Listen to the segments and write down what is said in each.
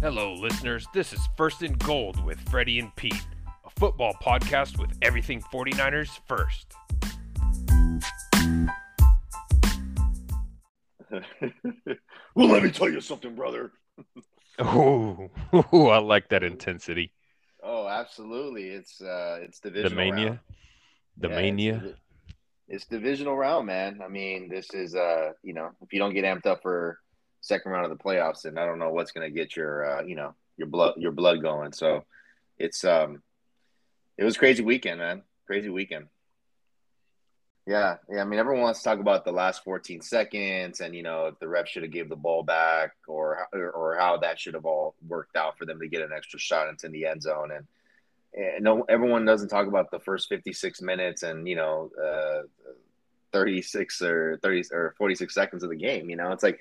Hello, listeners. This is First and Gold with Freddie and Pete, a football podcast with everything 49ers first. well, let me tell you something, brother. Oh, I like that intensity. Oh, absolutely. It's uh it's The divisional mania. round. The Yeah, mania. It's, it's divisional round, man. I mean, this is uh, you know, if you don't get amped up for second round of the playoffs, and I don't know what's gonna get your uh, you know, your blood your blood going. So it's um it was crazy weekend, man. Crazy weekend. Yeah, yeah. I mean, everyone wants to talk about the last 14 seconds, and you know, if the ref should have gave the ball back, or or, or how that should have all worked out for them to get an extra shot into the end zone. And, and no, everyone doesn't talk about the first 56 minutes and you know, uh, 36 or 30 or 46 seconds of the game. You know, it's like,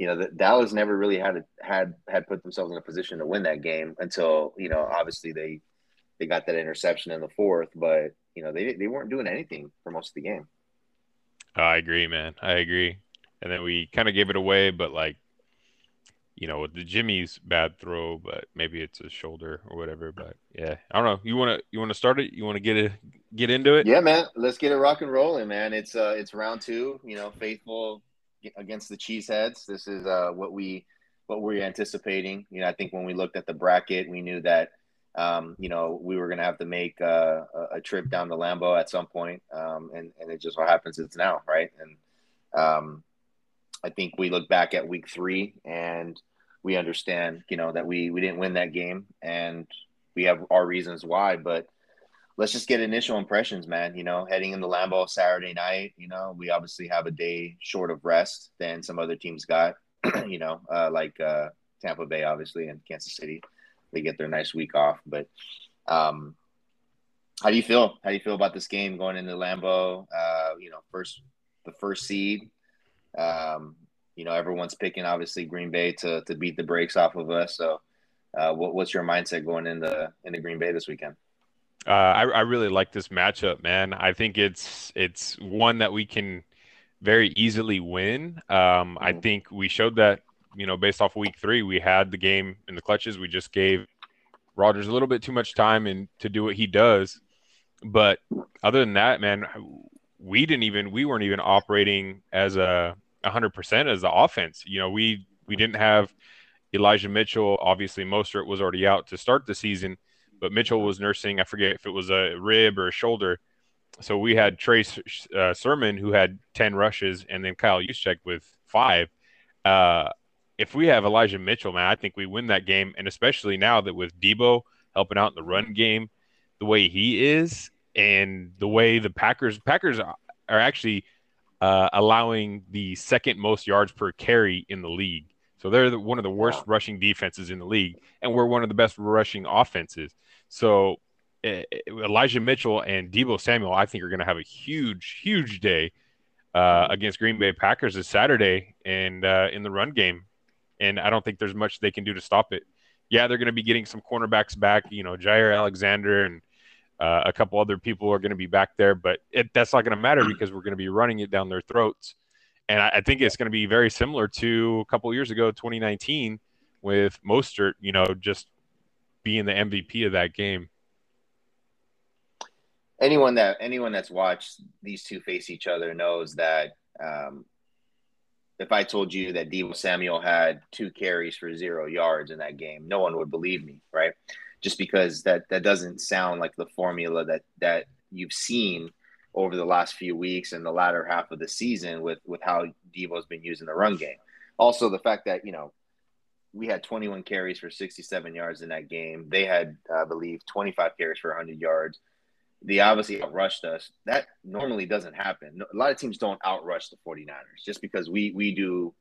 you know, the, Dallas never really had a, had had put themselves in a position to win that game until you know, obviously they they got that interception in the fourth, but you know, they they weren't doing anything for most of the game. I agree, man. I agree. And then we kind of gave it away, but like, you know, with the Jimmy's bad throw, but maybe it's a shoulder or whatever. But yeah, I don't know. You wanna you wanna start it? You wanna get it get into it? Yeah, man. Let's get it rock and rolling, man. It's uh it's round two, you know, faithful against the cheeseheads. This is uh what we what we're anticipating. You know, I think when we looked at the bracket, we knew that um, you know, we were gonna have to make uh, a, trip down to Lambeau at some point. Um, and, and it just so happens it's now, right? And um I think we look back at week three and we understand, you know, that we we didn't win that game and we have our reasons why, but let's just get initial impressions, man. You know, heading into Lambeau Saturday night, you know, we obviously have a day short of rest than some other teams got, you know, uh, like uh, Tampa Bay, obviously, and Kansas City. They get their nice week off. But um, how do you feel? How do you feel about this game going into Lambeau? Uh, you know, first the first seed. Um, you know, everyone's picking obviously Green Bay to to beat the brakes off of us. So, uh, what, what's your mindset going into into Green Bay this weekend? Uh, I, I really like this matchup, man. I think it's it's one that we can very easily win. Um, I Mhm. think we showed that, you know, based off week three, we had the game in the clutches. We just gave Rodgers a little bit too much time and to do what he does. But other than that, man, we didn't even we weren't even operating as a hundred percent as the offense. You know, we we didn't have Elijah Mitchell. Obviously, Mostert was already out to start the season, but Mitchell was nursing. I forget if it was a rib or a shoulder. So we had Trace uh, Sermon who had ten rushes, and then Kyle Juszczyk with five. Uh, if we have Elijah Mitchell, man, I think we win that game, and especially now that with Deebo helping out in the run game, the way he is, and the way the Packers Packers are actually uh, allowing the second most yards per carry in the league. So they're the, one of the worst Wow. rushing defenses in the league, and we're one of the best rushing offenses. So eh, Elijah Mitchell and Deebo Samuel, I think, are going to have a huge, huge day uh, against Green Bay Packers this Saturday and uh, in the run game. And I don't think there's much they can do to stop it. Yeah, they're going to be getting some cornerbacks back. You know, Jaire Alexander and uh, a couple other people are going to be back there, but it, that's not going to matter because we're going to be running it down their throats. And I, I think it's going to be very similar to a couple years ago, 2019, with Mostert, you know, just being the MVP of that game. anyone that anyone that's watched these two face each other knows that um, if I told you that Deebo Samuel had two carries for zero yards in that game, no one would believe me, right? Just because that that doesn't sound like the formula that that you've seen over the last few weeks and the latter half of the season with with how Deebo's been using the run game. Also, the fact that you know we had 21 carries for 67 yards in that game. They had, I believe, 25 carries for 100 yards they obviously outrushed us. That normally doesn't happen. A lot of teams don't outrush the 49ers just because we we do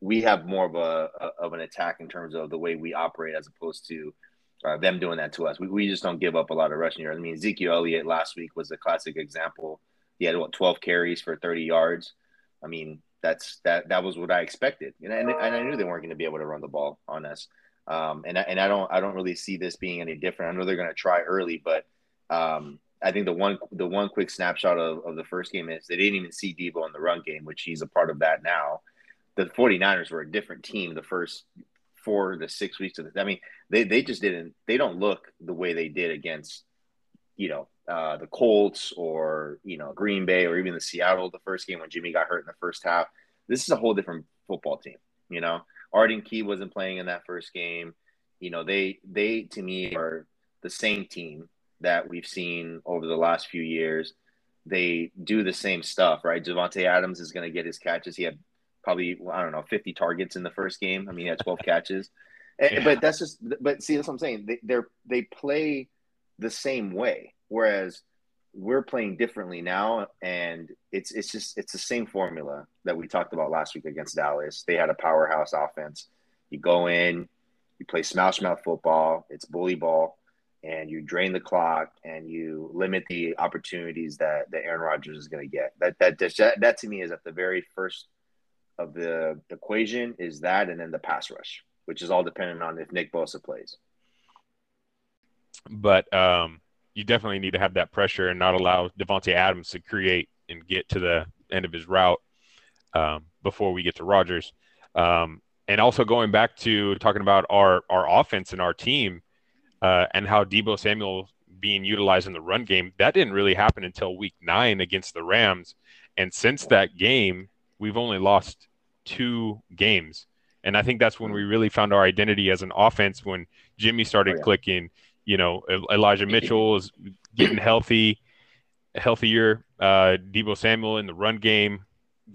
we have more of a, of an attack in terms of the way we operate as opposed to uh, them doing that to us. We, we just don't give up a lot of rushing yards. I mean, Ezekiel Elliott last week was a classic example. He had what 12 carries for 30 yards. I mean, that's that that was what I expected, and and, and I knew they weren't going to be able to run the ball on us. Um, and I, and I don't I don't really see this being any different. I know they're going to try early, but um, I think the one the one quick snapshot of, of the first game is they didn't even see Deebo in the run game, which he's a part of that now. The 49ers were a different team the first four the six weeks of the, I mean, they they just didn't they don't look the way they did against, you know, uh, the Colts or you know Green Bay or even the Seattle the first game when Jimmy got hurt in the first half. This is a whole different football team. You know, Arden Key wasn't playing in that first game. You know, they they to me are the same team that we've seen over the last few years. They do the same stuff, right? Davante Adams is going to get his catches. He had probably I don't know 50 targets in the first game. I mean, he had 12 catches. Eh, yeah. But that's just but see that's what I'm saying. They they're they play the same way whereas we're playing differently now and it's it's just it's the same formula that we talked about last week against Dallas. They had a powerhouse offense. You go in, you play smash mouth football, it's bully ball and you drain the clock and you limit the opportunities that, that Aaron Rodgers is going to get. That, that that that to me is at the very first of the equation is that, and then the pass rush, which is all dependent on if Nick Bosa plays. But um, you definitely need to have that pressure and not allow Davante Adams to create and get to the end of his route um, before we get to Rodgers. Um, and also going back to talking about our our offense and our team uh, and how Deebo Samuel being utilized in the run game, that didn't really happen until week nine against the Rams. And since that game, we've only lost two games. And I think that's when we really found our identity as an offense when Jimmy started oh, yeah. clicking. You know, Elijah Mitchell is getting healthy, healthier. Uh, Deebo Samuel in the run game.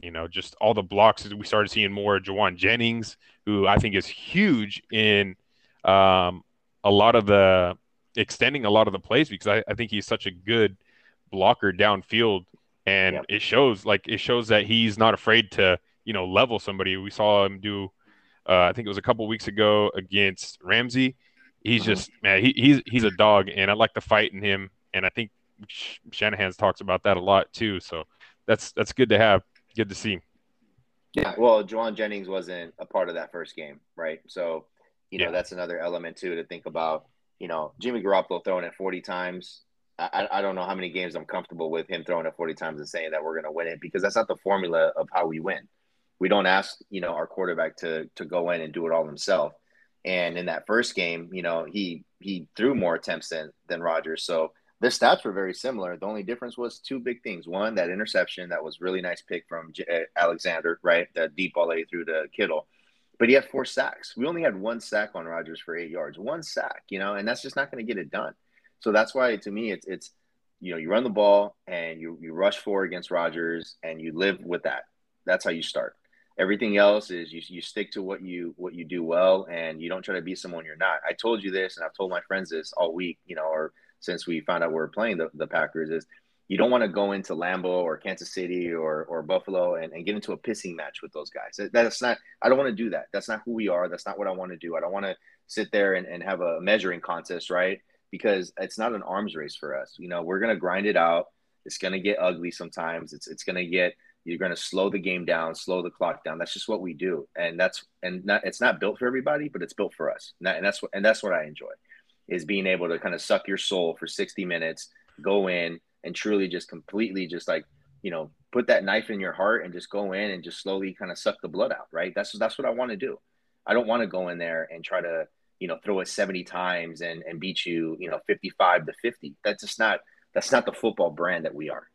You know, just all the blocks. We started seeing more Jauan Jennings, who I think is huge in um, a lot of the extending a lot of the plays because I, I think he's such a good blocker downfield and yep. it shows like it shows that he's not afraid to you know level somebody. We saw him do uh, i think it was a couple weeks ago against ramsey. He's mm-hmm. just man he, he's he's a dog and i like the fight in him. And i think shanahan's talks about that a lot too. So that's that's good to have. Good to see yeah well Jauan jennings wasn't a part of that first game right? So you know yeah. that's another element too to think about. You know jimmy garoppolo throwing it 40 times I, I don't know how many games I'm comfortable with him throwing it 40 times and saying that we're going to win it because that's not the formula of how we win. We don't ask, you know, our quarterback to to go in and do it all himself. And in that first game, you know, he he threw more attempts than than Rodgers. So their stats were very similar. The only difference was two big things. One, that interception that was really nice pick from J- uh, Alexander, right? The deep ball that he threw to Kittle. But he had four sacks. We only had one sack on Rodgers for eight yards. One sack, you know, and that's just not going to get it done. So that's why to me it's it's you know you run the ball and you you rush for against Rodgers and you live with that. That's how you start. Everything else is you you stick to what you what you do well and you don't try to be someone you're not. I told you this and I've told my friends this all week, you know, or since we found out we are playing the, the Packers is you don't want to go into Lambeau or Kansas City or or Buffalo and, and get into a pissing match with those guys. That's not I don't want to do that. That's not who we are. That's not what I want to do. I don't want to sit there and, and have a measuring contest, right? Because it's not an arms race for us. You know, we're gonna grind it out. It's gonna get ugly sometimes. It's it's gonna get you're gonna slow the game down, slow the clock down. That's just what we do, and that's and not it's not built for everybody, but it's built for us. And, that, and that's what and that's what I enjoy is being able to kind of suck your soul for 60 minutes, go in and truly just completely just like you know put that knife in your heart and just go in and just slowly kind of suck the blood out. Right. That's that's what I want to do. I don't want to go in there and try to you know, throw it 70 times and, and beat you, you know, 55 to 50. That's just not, that's not the football brand that we are.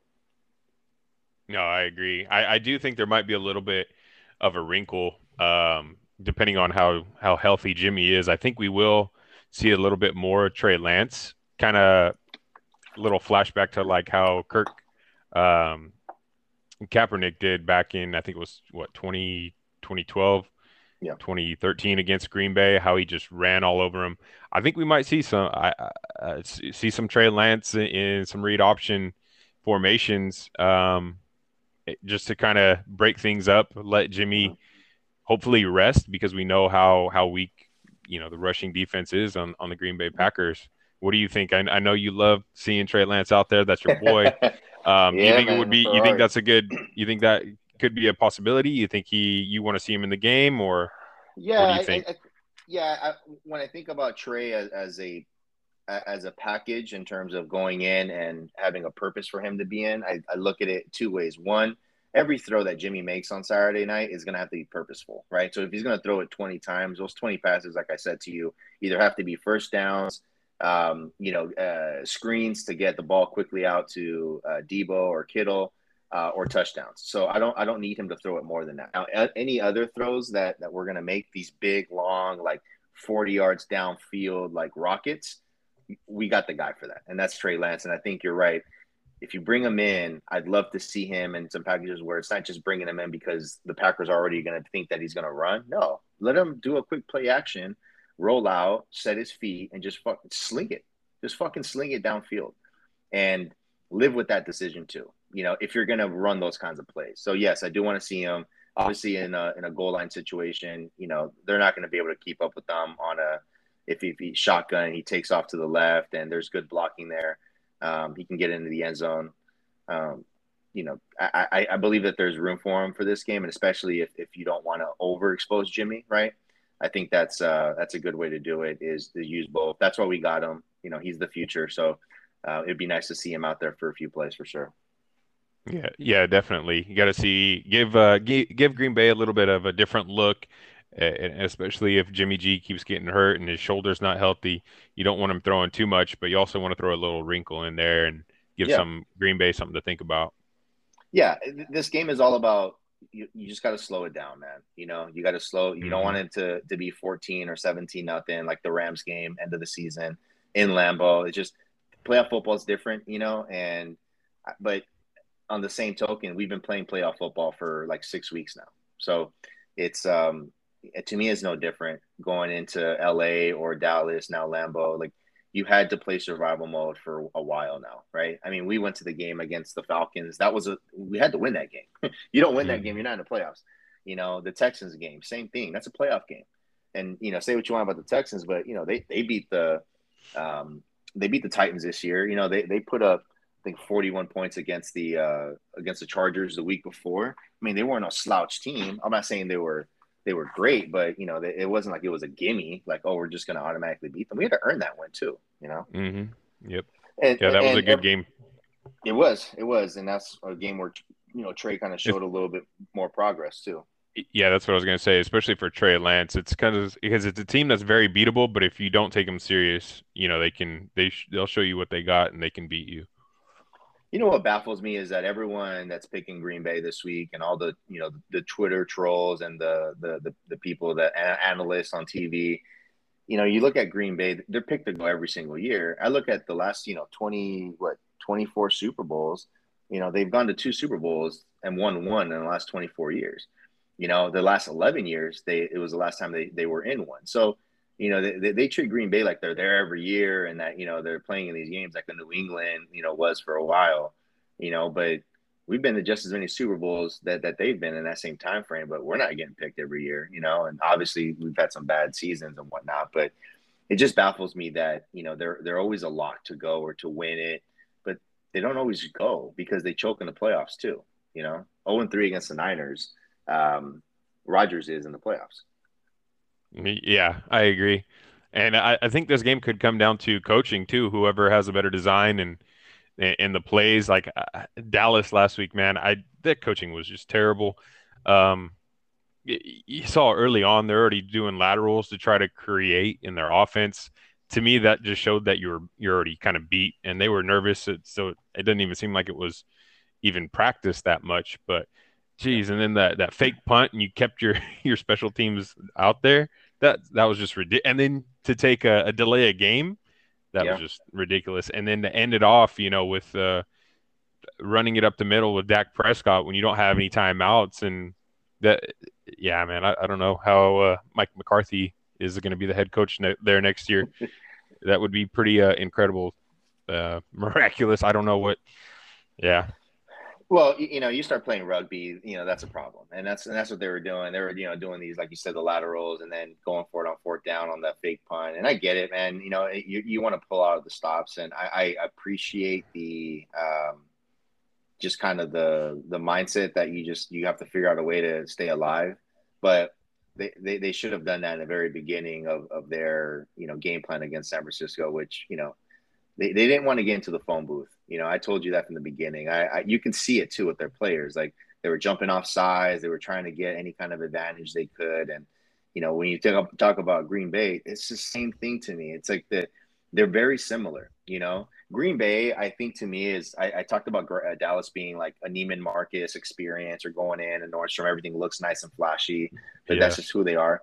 No, I agree. I, I do think there might be a little bit of a wrinkle, um, depending on how, how healthy Jimmy is. I think we will see a little bit more Trey Lance, kind of little flashback to like how Kirk, um, Kaepernick did back in, I think it was what, 20, 2012 yeah. 2013 against Green Bay, how he just ran all over him. I think we might see some I, uh, see some Trey Lance in some read option formations um, just to kind of break things up, let Jimmy hopefully rest because we know how how weak you know the rushing defense is on on the Green Bay Packers. What do you think? I, I know you love seeing Trey Lance out there. That's your boy. Um, yeah, you think man, it would be? You think that's a good? You think that could be a possibility? You think he you want to see him in the game or yeah, what do you think? I, I, yeah, I, when I think about Trey as, as a as a package in terms of going in and having a purpose for him to be in, I, I look at it two ways. One, every throw that Jimmy makes on Saturday night is going to have to be purposeful, right? So if he's going to throw it 20 times, those 20 passes, like I said to you, either have to be first downs, um, you know, uh, screens to get the ball quickly out to uh, Deebo or Kittle, uh, or touchdowns. So I don't I don't need him to throw it more than that. Now, any other throws that that we're to make these big, long, like 40 yards downfield, like rockets, we got the guy for that, and that's Trey Lance. And I think you're right if you bring him in, I'd love to see him in some packages where it's not just bringing him in because the Packers are already going to think that he's going to run. No, let him do a quick play action, roll out, set his feet, and just fucking sling it. Just fucking sling it downfield, and live with that decision too. You know, if you're going to run those kinds of plays. So yes, I do want to see him. Obviously, in a in a goal line situation, you know they're not going to be able to keep up with them on a if he, if he shotgun he takes off to the left and there's good blocking there um, he can get into the end zone. Um, you know, I, I, believe that there's room for him for this game, and especially if, if you don't want to overexpose Jimmy, right? I think that's uh, that's a good way to do it is to use both. That's why we got him. You know, he's the future, so uh, it'd be nice to see him out there for a few plays for sure. Yeah, yeah, definitely. You got to see give uh give, give Green Bay a little bit of a different look and especially if Jimmy G keeps getting hurt and his shoulder's not healthy, you don't want him throwing too much, but you also want to throw a little wrinkle in there and give yeah. some Green Bay something to think about. Yeah, this game is all about you, you just got to slow it down, man. You know, you got to slow. You mm-hmm. don't want it to to be 14 or 17 nothing like the Rams game end of the season in Lambeau. It's just playoff football is different, you know, and but on the same token, we've been playing playoff football for like 6 weeks now. So, it's um to me is no different going into LA or Dallas now Lambeau. Like you had to play survival mode for a while now, right? I mean, we went to the game against the Falcons. That was a we had to win that game. you don't win that mm-hmm. game, you're not in the playoffs. You know, the Texans game, same thing. That's a playoff game. And you know, say what you want about the Texans, but you know, they they beat the um they beat the Titans this year. You know, they they put up I think 41 points against the uh against the Chargers the week before. I mean, they weren't a slouch team. I'm not saying they were they were great, but you know, they, it wasn't like it was a gimme. Like, oh, we're just going to automatically beat them. We had to earn that one too. You know. Mm-hmm. Yep. And, yeah, that was a good game. It was. It was, and that's a game where you know Trey kind of showed a little bit more progress too. Yeah, that's what I was going to say. Especially for Trey Lance, it's kind of because it's a team that's very beatable. But if you don't take them serious, you know they can they they'll show you what they got and they can beat you you know what baffles me is that everyone that's picking Green Bay this week and all the you know the Twitter trolls and the the the, the people that analysts on TV, you know, you look at Green Bay, they're picked to go every single year. I look at the last you know twenty what twenty four Super Bowls, you know, they've gone to two Super Bowls and won one in the last twenty four years. You know, the last eleven years, they it was the last time they they were in one. So you know, they, they treat Green Bay like they're there every year and that, you know, they're playing in these games like the New England, you know, was for a while, you know, but we've been to just as many Super Bowls that, that they've been in that same time frame, but we're not getting picked every year, you know, and obviously we've had some bad seasons and whatnot, but it just baffles me that, you know, they're, they're always a lock to go or to win it, but they don't always go because they choke in the playoffs too, you know, 0 3 against the Niners. Um, Rodgers is in the playoffs. Yeah, I agree. And I, I think this game could come down to coaching too. Whoever has a better design and in the plays, like Dallas last week, man, I that coaching was just terrible. Um, you saw early on they're already doing laterals to try to create in their offense. To me, that just showed that you're you're already kind of beat, and they were nervous. So it didn't even seem like it was even practiced that much. But geez, and then that that fake punt, and you kept your your special teams out there that that was just ridiculous. And then to take a, a, delay a game, that yeah. was just ridiculous. And then to end it off, you know, with uh, running it up the middle with Dak Prescott when you don't have any timeouts, and that, yeah, man, I, I don't know how uh, Mike McCarthy is going to be the head coach ne- there next year. that would be pretty uh, incredible, uh, miraculous. I don't know what. Yeah, well, you know, you start playing rugby, you know, that's a problem, and that's and that's what they were doing. They were, you know, doing these, like you said, the laterals, and then going for it on fourth down on that fake punt. And I get it, man. You know, you you want to pull out of the stops, and I, I appreciate the um, just kind of the the mindset that you just you have to figure out a way to stay alive. But they, they, they should have done that in the very beginning of, of their you know game plan against San Francisco, which you know they, they didn't want to get into the phone booth. You know, I told you that from the beginning. I, I you can see it too with their players. Like They were jumping off sides. They were trying to get any kind of advantage they could. And you know, when you talk talk about Green Bay, it's the same thing to me. It's like the they're very similar. You know, Green Bay, I think to me is I, I talked about uh, Dallas being like a Neiman Marcus experience or going in and Nordstrom, everything looks nice and flashy, but yeah. that's just who they are.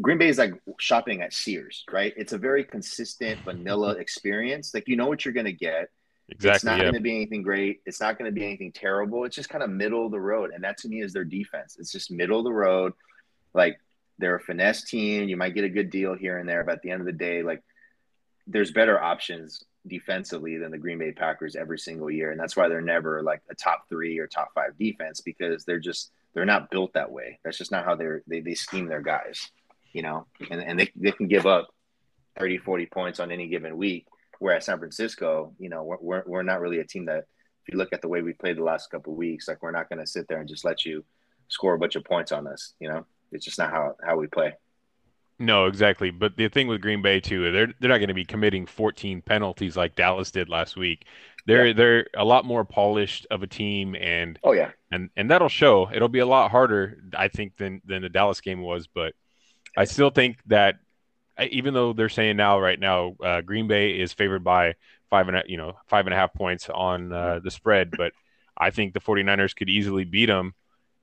Green Bay is like shopping at Sears, right? It's a very consistent vanilla mm-hmm. experience. Like you know what you're going to get. Exactly. It's not yeah. going to be anything great. It's not going to be anything terrible. It's just kind of middle of the road, and that to me is their defense. It's just middle of the road. Like they're a finesse team. You might get a good deal here and there, but at the end of the day, like there's better options defensively than the Green Bay Packers every single year, and that's why they're never like a top three or top five defense because they're just they're not built that way. That's just not how they're they, they scheme their guys you know, and, and they, they can give up 30, 40 points on any given week. Whereas San Francisco, you know, we're, we're not really a team that, if you look at the way we played the last couple weeks, like we're not going to sit there and just let you score a bunch of points on us. You know, it's just not how, how we play. No, exactly. But the thing with Green Bay too, they're they're not going to be committing 14 penalties like Dallas did last week. They're yeah. they're a lot more polished of a team, and oh yeah, and and that'll show. It'll be a lot harder, I think, than than the Dallas game was. But I still think that even though they're saying now, right now, uh, Green Bay is favored by five and a, you know five and a half points on uh, the spread, but I think the 49ers could easily beat them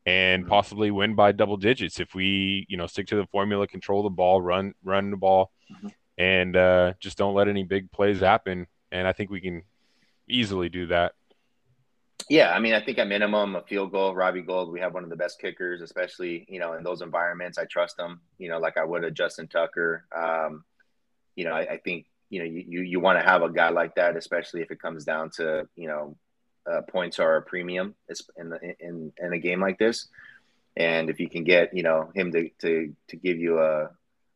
and possibly win by double digits if we you know stick to the formula, control the ball, run run the ball, mm-hmm. and uh, just don't let any big plays happen. And I think we can easily do that. Yeah, I mean, I think at minimum a field goal, Robbie Gould, We have one of the best kickers, especially you know in those environments. I trust him, you know, like I would a Justin Tucker. Um, you know, I, I, think you know you you, you want to have a guy like that, especially if it comes down to you know uh, points are a premium in the in in a game like this. And if you can get you know him to to to give you a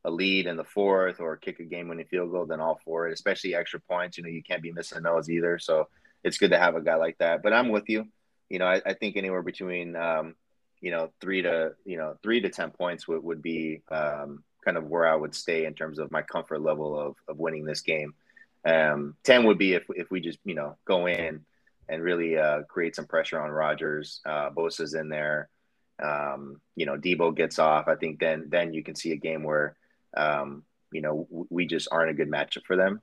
a lead in the fourth or kick a game winning field goal, then all for it. Especially extra points, you know, you can't be missing those either. So it's good to have a guy like that. But I'm with you. You know, I, I think anywhere between um, you know three to you know three to ten points would would be um, kind of where I would stay in terms of my comfort level of of winning this game. Um, ten would be if if we just you know go in and really uh, create some pressure on Rodgers. Uh, Bosa's in there. Um, you know, Deebo gets off. I think then then you can see a game where um, you know we just aren't a good matchup for them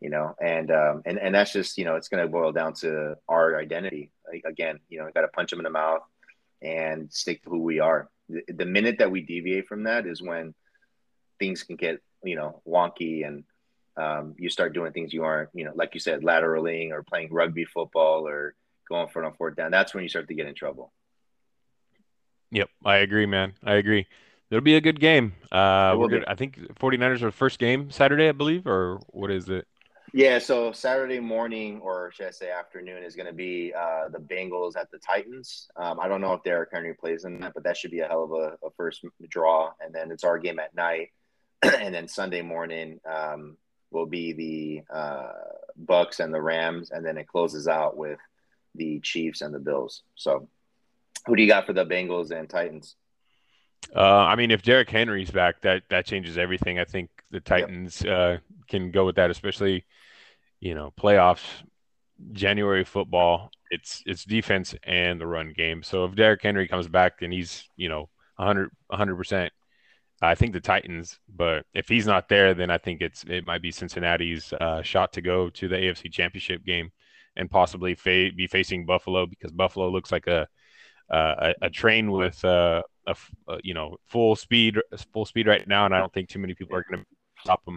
you know, and um, and and that's just you know it's going to boil down to our identity. Like, again, you know, got to punch them in the mouth and stick to who we are. The, the, minute that we deviate from that is when things can get you know wonky and um, you start doing things you aren't you know like you said lateraling or playing rugby football or going for on fourth down. That's when you start to get in trouble. Yep, I agree, man. I agree. It'll be a good game. Uh, we're good. I think 49ers are first game Saturday, I believe, or what is it? Yeah, so Saturday morning, or should I say afternoon, is going to be uh, the Bengals at the Titans. Um, I don't know if Derrick Henry plays in that, but that should be a hell of a, a first draw. And then it's our game at night, and then Sunday morning um, will be the uh, Bucks and the Rams, and then it closes out with the Chiefs and the Bills. So, who do you got for the Bengals and Titans? Uh, I mean, if Derrick Henry's back, that that changes everything. I think the Titans yep. uh, can go with that, especially you know playoffs, January football. It's it's defense and the run game. So if Derrick Henry comes back and he's you know 100 100%, I think the Titans. But if he's not there, then I think it's it might be Cincinnati's uh, shot to go to the AFC Championship game and possibly fa- be facing Buffalo because Buffalo looks like a uh, a, a, train with uh, a, a, you know full speed full speed right now, and I don't think too many people are going to stop them.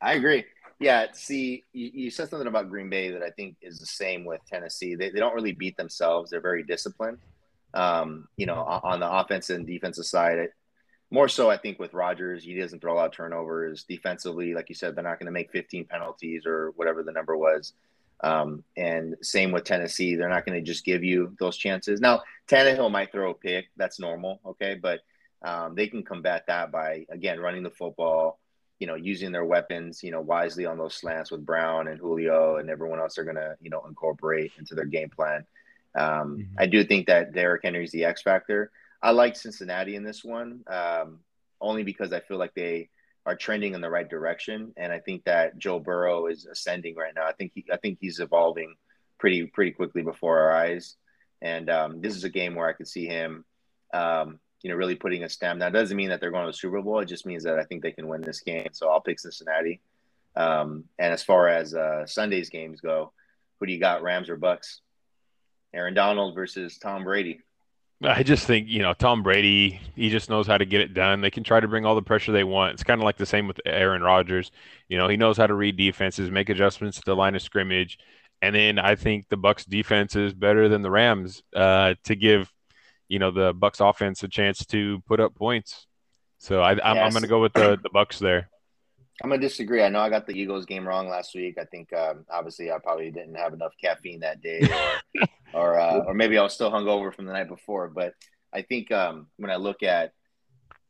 I agree. Yeah, see, you, you, said something about Green Bay that I think is the same with Tennessee. They, they don't really beat themselves; they're very disciplined. Um, you know, on the offensive and defensive side, it, more so, I think with Rodgers, he doesn't throw out turnovers. Defensively, like you said, they're not going to make 15 penalties or whatever the number was. Um, and same with Tennessee, they're not going to just give you those chances. Now, Tannehill might throw a pick, that's normal, okay, but um, they can combat that by again running the football, you know, using their weapons, you know, wisely on those slants with Brown and Julio and everyone else they're going to, you know, incorporate into their game plan. Um, mm-hmm. I do think that Derrick Henry's the X factor. I like Cincinnati in this one, um, only because I feel like they are trending in the right direction, and I think that Joe Burrow is ascending right now. I think he, I think he's evolving pretty pretty quickly before our eyes, And um, this is a game where I could see him, um, you know, really putting a stamp. Now, doesn't mean that they're going to the Super Bowl. It just means that I think they can win this game. So I'll pick Cincinnati. Um, and as far as uh, Sunday's games go, who do you got, Rams or Bucks? Aaron Donald versus Tom Brady. I just think, you know, Tom Brady, he just knows how to get it done. They can try to bring all the pressure they want. It's kind of like the same with Aaron Rodgers. You know, he knows how to read defenses, make adjustments to the line of scrimmage. And then I think the Bucks defense is better than the Rams uh, to give, you know, the Bucks offense a chance to put up points. So I, am yes. I'm going to go with the, the Bucks there. I'm gonna disagree. I know I got the Eagles game wrong last week. I think um, obviously I probably didn't have enough caffeine that day, or or uh, or maybe I was still hungover from the night before. But I think um, when I look at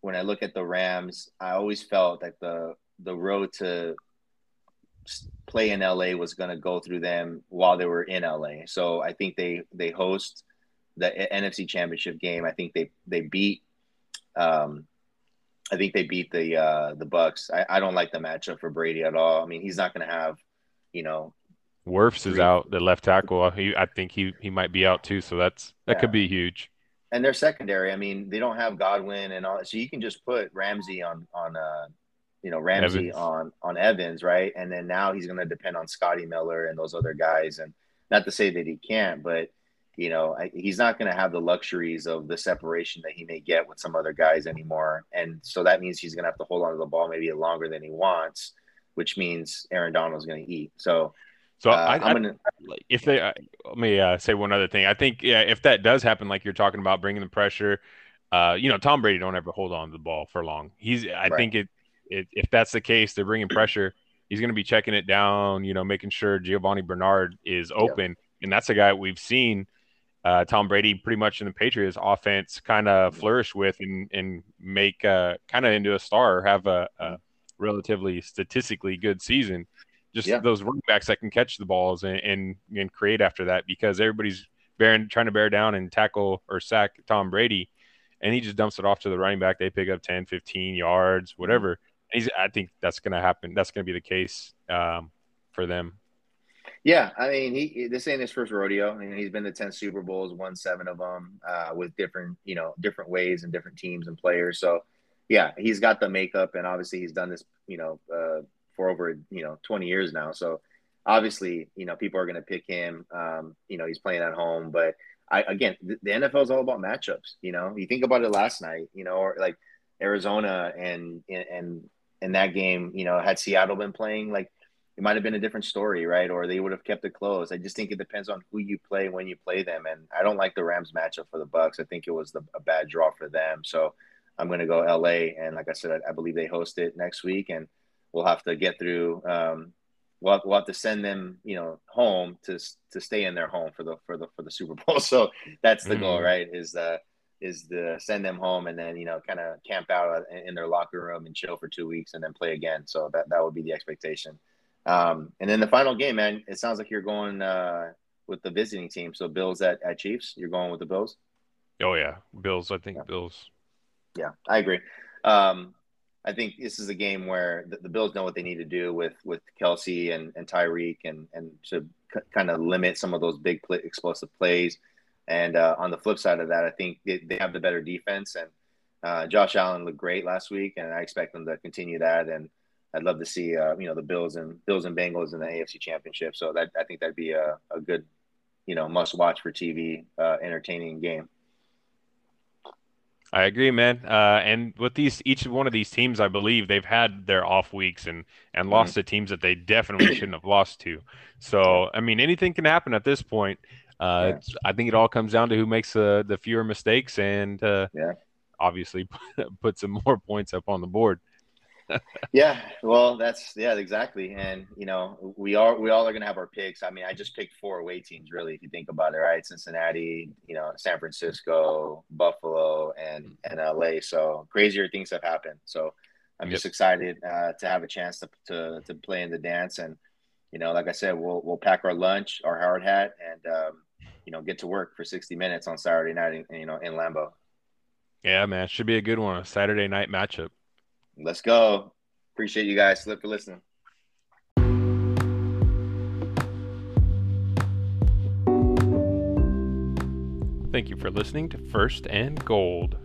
when I look at the Rams, I always felt that the the road to play in LA was going to go through them while they were in LA. So I think they they host the NFC Championship game. I think they they beat um, I think they beat the uh, the Bucks. I, I don't like the matchup for Brady at all. I mean, he's not going to have, you know, Wirfs is out, the left tackle. He, I think he he might be out too. So that's that yeah. could be huge. And they're secondary. I mean, they don't have Godwin and all. So you can just put Ramsey on on uh, you know, Ramsey Evans. on on Evans, right? And then now he's going to depend on Scotty Miller and those other guys. And not to say that he can't, but you know, I, he's not going to have the luxuries of the separation that he may get with some other guys anymore. And so that means he's going to have to hold on to the ball maybe longer than he wants, which means Aaron Donald's going to eat. So, so uh, I, am gonna. If they, uh, let me uh, say one other thing. I think yeah, if that does happen, like you're talking about, bringing the pressure, uh, you know, Tom Brady don't ever hold on to the ball for long. He's, I right. think it, it, if that's the case, they're bringing pressure. He's going to be checking it down, you know, making sure Giovani Bernard is open, yep. and that's a guy we've seen uh, Tom Brady pretty much in the Patriots offense kind of flourish with and, and make uh, kind of into a star, have a, a, relatively statistically good season. Just yeah. those running backs that can catch the balls and, and, and create after that because everybody's bearing, trying to bear down and tackle or sack Tom Brady. And he just dumps it off to the running back. They pick up 10, 15 yards, whatever. He's, I think that's going to happen. That's going to be the case um, for them. Yeah, I mean, he this ain't his first rodeo. I mean, he's been to ten Super Bowls, won seven of them uh, with different, you know, different ways and different teams and players. So, yeah, he's got the makeup, and obviously he's done this, you know, uh, for over you know twenty years now. So, obviously, you know, people are going to pick him. Um, you know, he's playing at home, but I again, the, the NFL is all about matchups. You know, you think about it last night, you know, or like Arizona and and and that game, you know, had Seattle been playing like it might have been a different story, right? Or they would have kept it close. I just think it depends on who you play when you play them. And I don't like the Rams matchup for the Bucks. I think it was the, a bad draw for them. So I'm going to go LA. And like I said, I, I, believe they host it next week, and we'll have to get through. Um, we'll, have, we'll have to send them, you know, home to to stay in their home for the for the for the Super Bowl. So that's the mm-hmm. goal, right? Is uh is to send them home and then you know kind of camp out in their locker room and chill for two weeks and then play again. So that that would be the expectation. Um, and then the final game, man, it sounds like you're going uh, with the visiting team. So Bills at, at Chiefs, you're going with the Bills. Oh yeah, Bills. I think yeah. Bills. Yeah, I agree. Um, I think this is a game where the, the, Bills know what they need to do with with Kelce and, and Tyreek and and to c- kind of limit some of those big play, explosive plays. And uh, on the flip side of that, I think they, they have the better defense. And uh, Josh Allen looked great last week, and I expect them to continue that. And I'd love to see uh, you know the Bills and Bills and Bengals in the AFC Championship. So that I think that'd be a, a good you know must watch for TV, uh, entertaining game. I agree, man. Uh, and with these, each one of these teams, I believe they've had their off weeks and and lost mm-hmm. to teams that they definitely shouldn't have lost to. So, I mean, anything can happen at this point. Uh, yeah. I think it all comes down to who makes the the fewer mistakes and uh, yeah. obviously put some more points up on the board yeah, well, that's yeah, exactly. And you know, we are we all are gonna have our picks. I mean, I just picked four away teams, really, if you think about it, right? Cincinnati, you know, San Francisco, Buffalo, and and LA. So crazier things have happened. So I'm yep. just excited uh, to have a chance to, to to play in the dance. And you know, like I said, we'll we'll pack our lunch, our hard hat, and um, you know, get to work for 60 minutes on Saturday night, in, you know, in Lambeau. Yeah, man, should be a good one. A Saturday night matchup. Let's go. Appreciate you guys. Slip for listening. Thank you for listening to First and Gold.